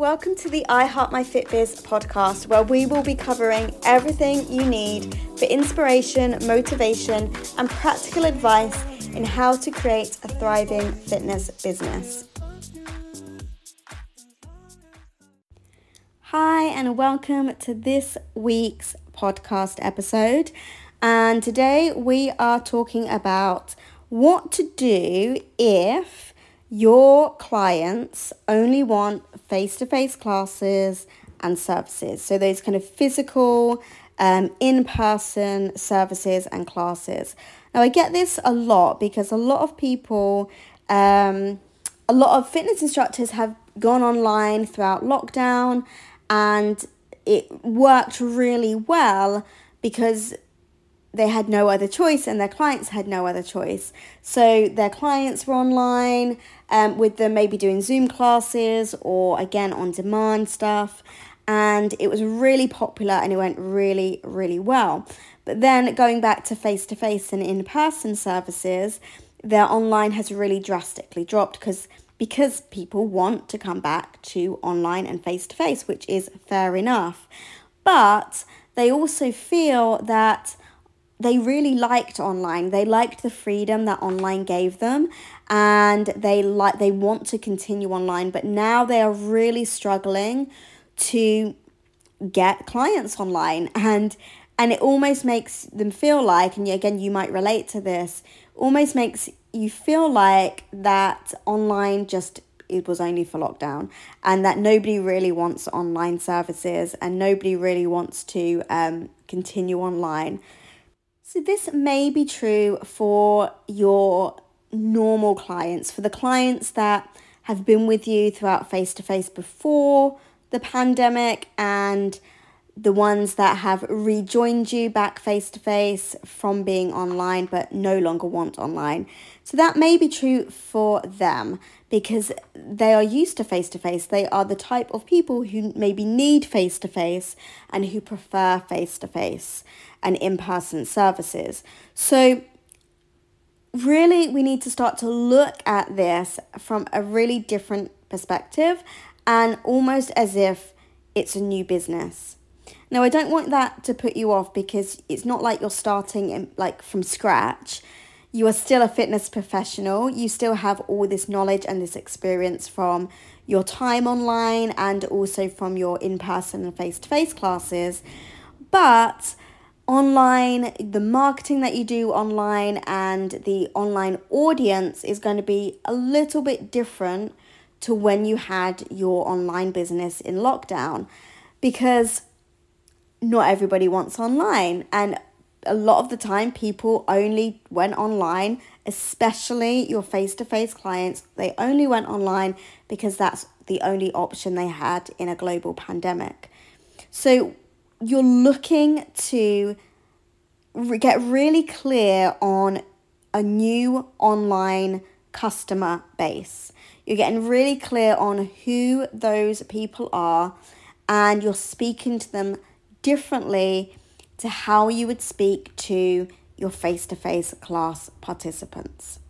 Welcome to the I Heart My Fitbiz podcast, where we will be covering everything you need for inspiration, motivation, and practical advice in how to create a thriving fitness business. Hi, and welcome to this week's podcast episode. And today we are talking about what to do if your clients only want face to face classes and services. So, those kind of physical, um, in person services and classes. Now, I get this a lot because a lot of people, um, a lot of fitness instructors have gone online throughout lockdown and it worked really well because they had no other choice and their clients had no other choice. So their clients were online um, with them maybe doing Zoom classes or again on demand stuff. And it was really popular and it went really, really well. But then going back to face to face and in person services, their online has really drastically dropped because because people want to come back to online and face to face, which is fair enough. But they also feel that they really liked online. They liked the freedom that online gave them and they like they want to continue online, but now they are really struggling to get clients online and and it almost makes them feel like and again you might relate to this almost makes you feel like that online just it was only for lockdown and that nobody really wants online services and nobody really wants to um, continue online so, this may be true for your normal clients, for the clients that have been with you throughout face to face before the pandemic and the ones that have rejoined you back face to face from being online but no longer want online. So that may be true for them because they are used to face to face. They are the type of people who maybe need face to face and who prefer face to face and in person services. So, really, we need to start to look at this from a really different perspective and almost as if it's a new business. Now, I don't want that to put you off because it's not like you're starting in, like from scratch. You are still a fitness professional. You still have all this knowledge and this experience from your time online and also from your in person and face to face classes. But online, the marketing that you do online, and the online audience is going to be a little bit different to when you had your online business in lockdown because not everybody wants online. And a lot of the time people only went online especially your face-to-face clients. They only went online because that's the only option they had in a global pandemic. So you're looking to get really clear on a new online customer base. You're getting really clear on who those people are and you're speaking to them differently to how you would speak to your face to face class participants.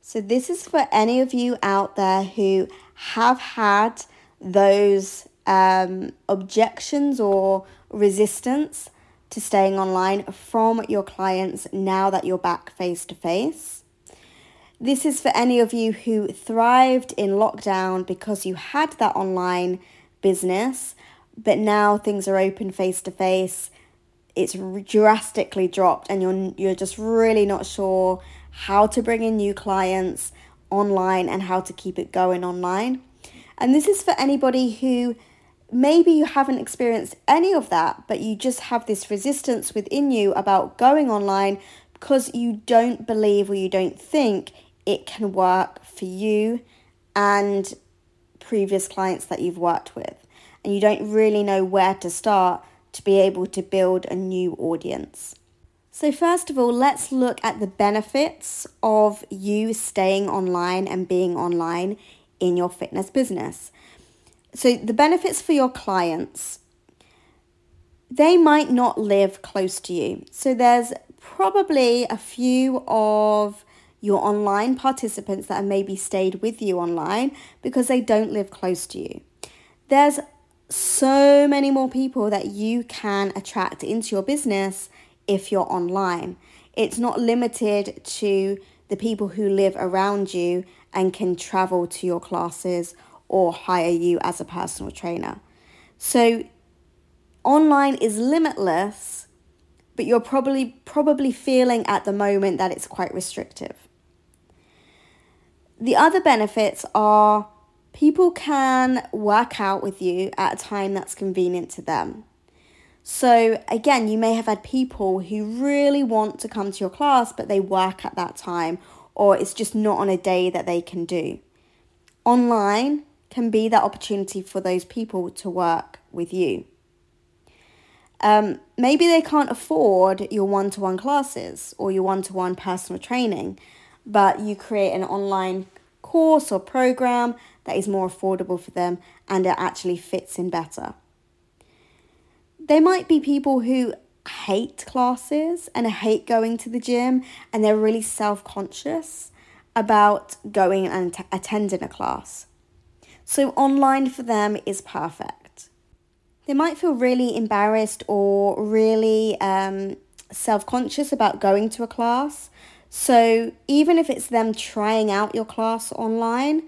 So, this is for any of you out there who have had those um, objections or resistance to staying online from your clients now that you're back face to face. This is for any of you who thrived in lockdown because you had that online business, but now things are open face to face. It's drastically dropped, and you're you're just really not sure how to bring in new clients online and how to keep it going online. And this is for anybody who maybe you haven't experienced any of that, but you just have this resistance within you about going online because you don't believe or you don't think it can work for you and previous clients that you've worked with. And you don't really know where to start to be able to build a new audience. So, first of all, let's look at the benefits of you staying online and being online in your fitness business. So, the benefits for your clients, they might not live close to you. So, there's probably a few of your online participants that have maybe stayed with you online because they don't live close to you. there's so many more people that you can attract into your business if you're online. It's not limited to the people who live around you and can travel to your classes or hire you as a personal trainer. So online is limitless, but you're probably probably feeling at the moment that it's quite restrictive. The other benefits are people can work out with you at a time that's convenient to them. So, again, you may have had people who really want to come to your class, but they work at that time, or it's just not on a day that they can do. Online can be that opportunity for those people to work with you. Um, maybe they can't afford your one to one classes or your one to one personal training, but you create an online course or program that is more affordable for them and it actually fits in better. There might be people who hate classes and hate going to the gym and they're really self conscious about going and t- attending a class. So, online for them is perfect. They might feel really embarrassed or really um, self conscious about going to a class. So, even if it's them trying out your class online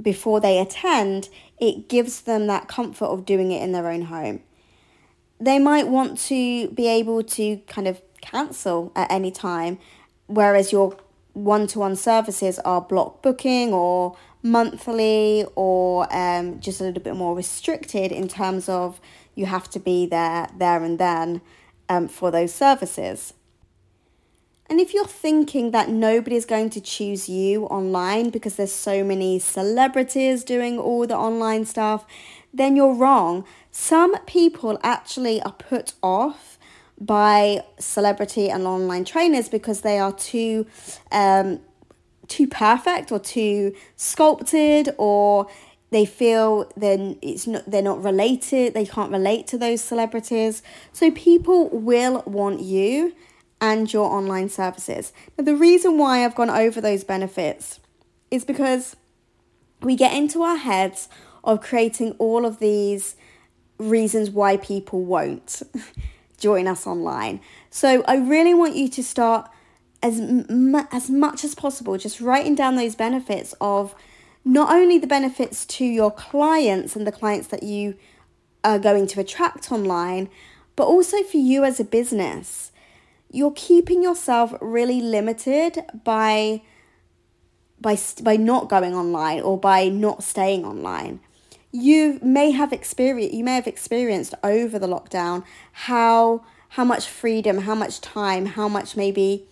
before they attend, it gives them that comfort of doing it in their own home. They might want to be able to kind of cancel at any time, whereas your one to one services are block booking or monthly or um, just a little bit more restricted in terms of you have to be there there and then um, for those services. And if you're thinking that nobody's going to choose you online because there's so many celebrities doing all the online stuff, then you're wrong. Some people actually are put off by celebrity and online trainers because they are too um, too perfect or too sculpted or they feel then it's not they're not related they can't relate to those celebrities so people will want you and your online services. Now, the reason why I've gone over those benefits is because we get into our heads of creating all of these reasons why people won't join us online. So, I really want you to start as, m- as much as possible just writing down those benefits of not only the benefits to your clients and the clients that you are going to attract online, but also for you as a business you're keeping yourself really limited by by by not going online or by not staying online. You may have experienced you may have experienced over the lockdown how how much freedom how much time how much maybe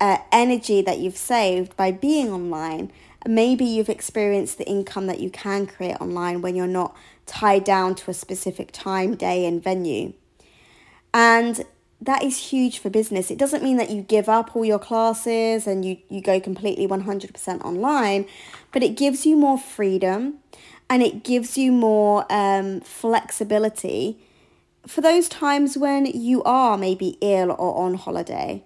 uh, energy that you've saved by being online. Maybe you've experienced the income that you can create online when you're not tied down to a specific time day and venue. And that is huge for business. It doesn't mean that you give up all your classes and you, you go completely 100% online, but it gives you more freedom and it gives you more um, flexibility for those times when you are maybe ill or on holiday.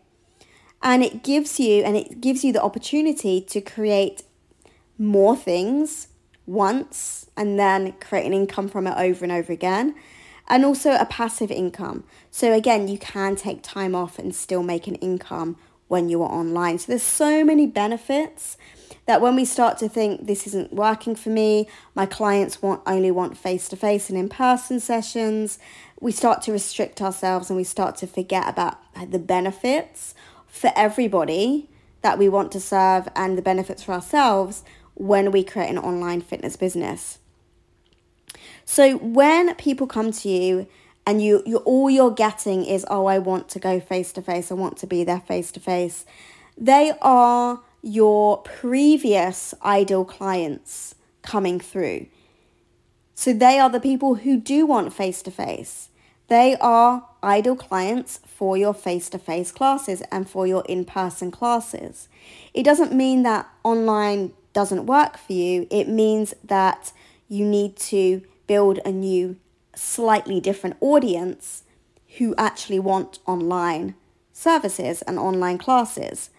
And it gives you and it gives you the opportunity to create more things once and then create an income from it over and over again and also a passive income. So again, you can take time off and still make an income when you are online. So there's so many benefits that when we start to think this isn't working for me, my clients want only want face to face and in person sessions, we start to restrict ourselves and we start to forget about the benefits for everybody that we want to serve and the benefits for ourselves when we create an online fitness business. So when people come to you and you, you all you're getting is, oh, I want to go face to face, I want to be there face to face, they are your previous ideal clients coming through. So they are the people who do want face to face. They are ideal clients for your face to face classes and for your in person classes. It doesn't mean that online doesn't work for you, it means that you need to build a new, slightly different audience who actually want online services and online classes.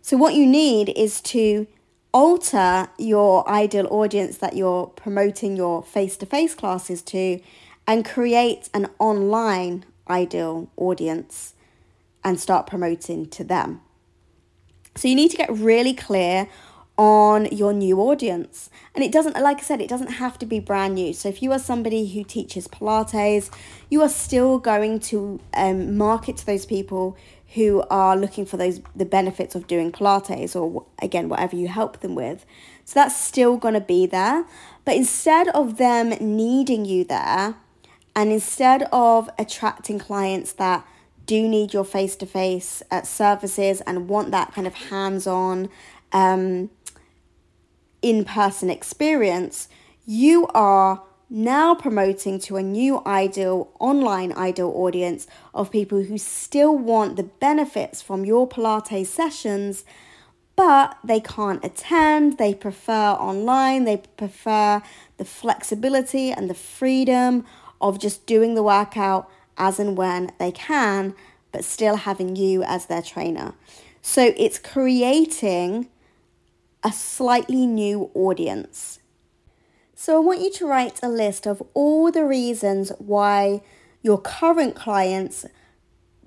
So, what you need is to alter your ideal audience that you're promoting your face to face classes to and create an online ideal audience and start promoting to them. So you need to get really clear on your new audience. And it doesn't, like I said, it doesn't have to be brand new. So if you are somebody who teaches Pilates, you are still going to um, market to those people who are looking for those the benefits of doing Pilates or again whatever you help them with. So that's still going to be there. But instead of them needing you there, and instead of attracting clients that do need your face to face services and want that kind of hands on, um, in person experience, you are now promoting to a new ideal online ideal audience of people who still want the benefits from your Pilates sessions, but they can't attend, they prefer online, they prefer the flexibility and the freedom of just doing the workout as and when they can, but still having you as their trainer. So it's creating a slightly new audience. So I want you to write a list of all the reasons why your current clients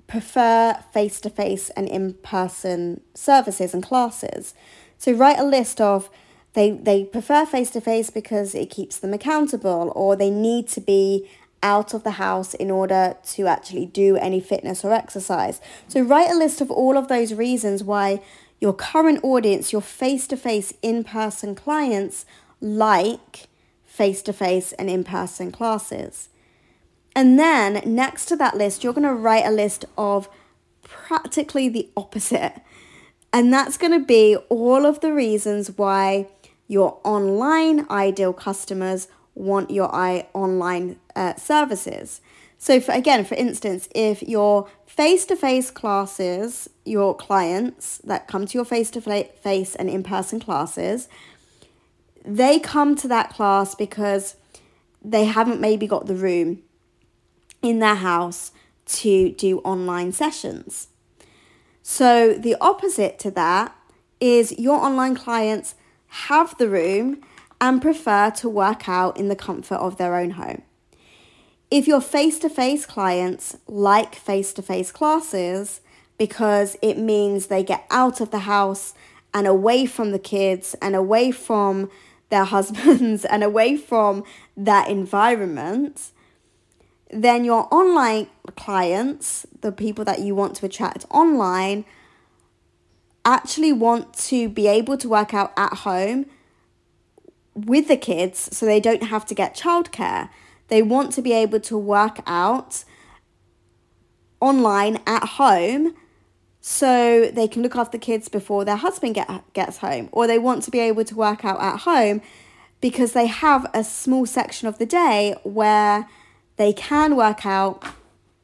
prefer face to face and in person services and classes. So write a list of they, they prefer face to face because it keeps them accountable, or they need to be out of the house in order to actually do any fitness or exercise. So write a list of all of those reasons why your current audience, your face to face in person clients, like face to face and in person classes. And then next to that list, you're going to write a list of practically the opposite. And that's going to be all of the reasons why your online ideal customers want your online uh, services. So, for again, for instance, if your face to face classes, your clients that come to your face to face and in person classes, they come to that class because they haven't maybe got the room in their house to do online sessions. So, the opposite to that is your online clients have the room and prefer to work out in the comfort of their own home. If your face to face clients like face to face classes because it means they get out of the house and away from the kids and away from their husbands and away from that environment, then your online clients, the people that you want to attract online, actually want to be able to work out at home with the kids so they don't have to get childcare. They want to be able to work out online at home so they can look after kids before their husband get, gets home. Or they want to be able to work out at home because they have a small section of the day where they can work out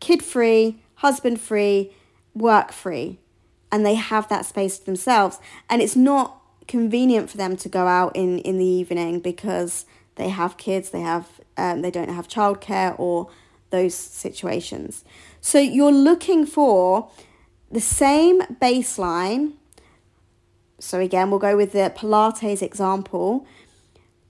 kid free, husband free, work free, and they have that space to themselves. And it's not convenient for them to go out in, in the evening because they have kids, they have um, they don't have childcare or those situations. So you're looking for the same baseline. So again, we'll go with the Pilates example.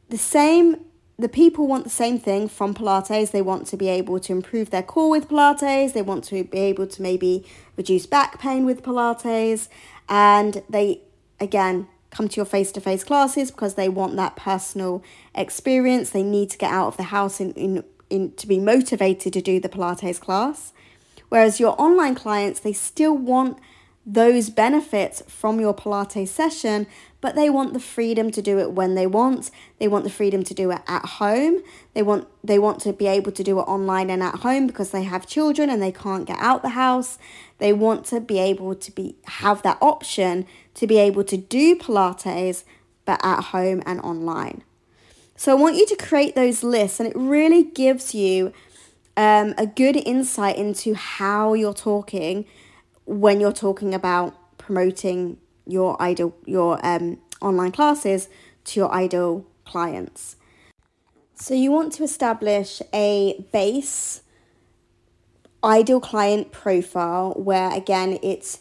The same the people want the same thing from Pilates. They want to be able to improve their core with Pilates. They want to be able to maybe reduce back pain with Pilates. And they, again, come to your face to face classes because they want that personal experience. They need to get out of the house in, in, in to be motivated to do the Pilates class. Whereas your online clients, they still want those benefits from your Pilates session, but they want the freedom to do it when they want. They want the freedom to do it at home. They want they want to be able to do it online and at home because they have children and they can't get out the house. They want to be able to be have that option to be able to do Pilates but at home and online. So I want you to create those lists and it really gives you um, a good insight into how you're talking when you're talking about promoting your ideal your um, online classes to your ideal clients. So you want to establish a base ideal client profile where again it's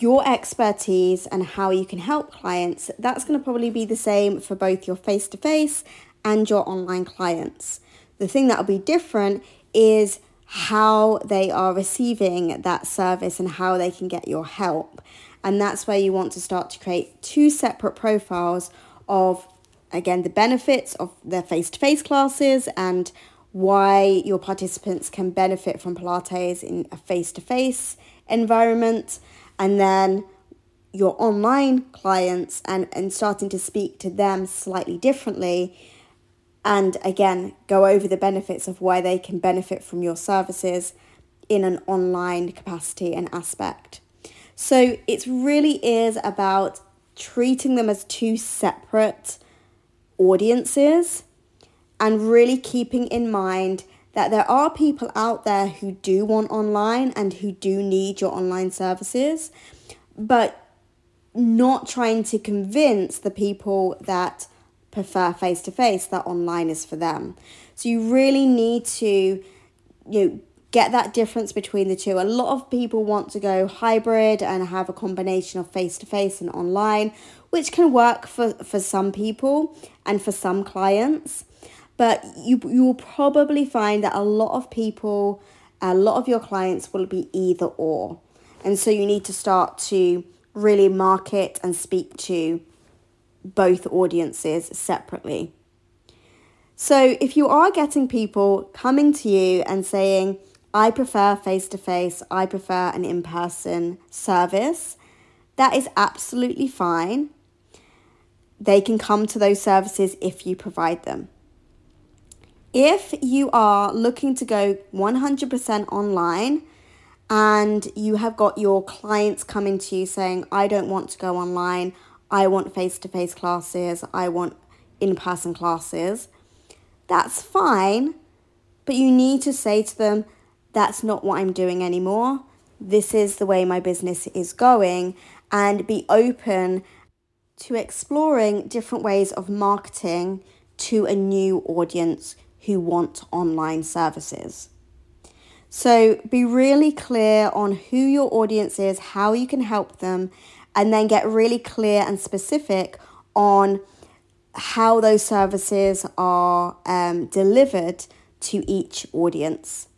your expertise and how you can help clients, that's going to probably be the same for both your face to face and your online clients. The thing that will be different is how they are receiving that service and how they can get your help. And that's where you want to start to create two separate profiles of, again, the benefits of their face to face classes and why your participants can benefit from Pilates in a face to face environment. And then your online clients and, and starting to speak to them slightly differently and again go over the benefits of why they can benefit from your services in an online capacity and aspect. So it really is about treating them as two separate audiences and really keeping in mind that there are people out there who do want online and who do need your online services, but not trying to convince the people that prefer face to face that online is for them. So you really need to you know get that difference between the two. A lot of people want to go hybrid and have a combination of face to face and online, which can work for, for some people and for some clients. But you you will probably find that a lot of people, a lot of your clients will be either or. And so you need to start to really market and speak to both audiences separately. So, if you are getting people coming to you and saying, I prefer face to face, I prefer an in person service, that is absolutely fine. They can come to those services if you provide them. If you are looking to go 100% online and you have got your clients coming to you saying, I don't want to go online, I want face to face classes, I want in person classes, that's fine. But you need to say to them, that's not what I'm doing anymore. This is the way my business is going, and be open to exploring different ways of marketing to a new audience who want online services. So be really clear on who your audience is, how you can help them, and then get really clear and specific on how those services are um, delivered to each audience.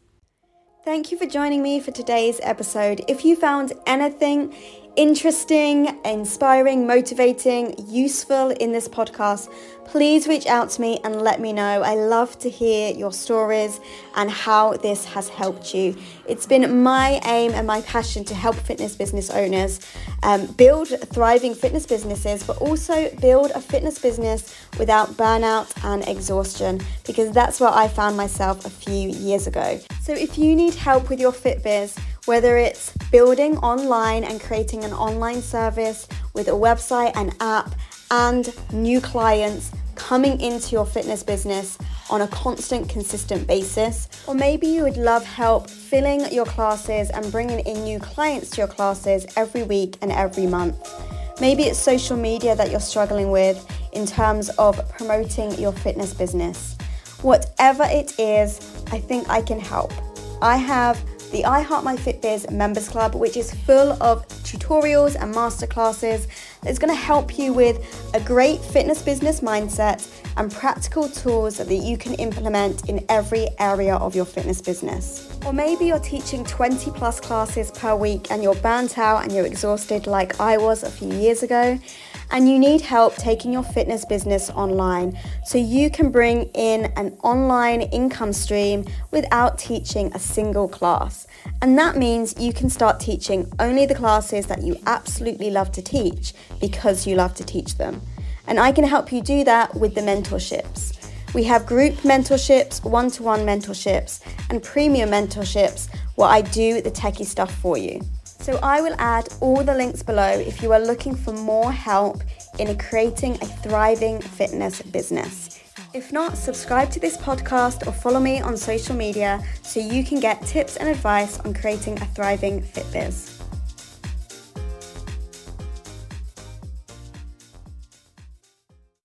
Thank you for joining me for today's episode. If you found anything interesting, inspiring, motivating, useful in this podcast, please reach out to me and let me know. I love to hear your stories and how this has helped you. It's been my aim and my passion to help fitness business owners um, build thriving fitness businesses, but also build a fitness business without burnout and exhaustion, because that's where I found myself a few years ago. So if you need help with your fit biz, whether it's building online and creating an online service with a website and app and new clients coming into your fitness business on a constant, consistent basis. Or maybe you would love help filling your classes and bringing in new clients to your classes every week and every month. Maybe it's social media that you're struggling with in terms of promoting your fitness business. Whatever it is, I think I can help. I have the I Heart My Fitbiz Members Club, which is full of tutorials and masterclasses that's going to help you with a great fitness business mindset and practical tools that you can implement in every area of your fitness business. Or maybe you're teaching 20 plus classes per week and you're burnt out and you're exhausted like I was a few years ago and you need help taking your fitness business online so you can bring in an online income stream without teaching a single class. And that means you can start teaching only the classes that you absolutely love to teach because you love to teach them. And I can help you do that with the mentorships. We have group mentorships, one to one mentorships, and premium mentorships where I do the techie stuff for you. So I will add all the links below if you are looking for more help in creating a thriving fitness business. If not, subscribe to this podcast or follow me on social media so you can get tips and advice on creating a thriving fit biz.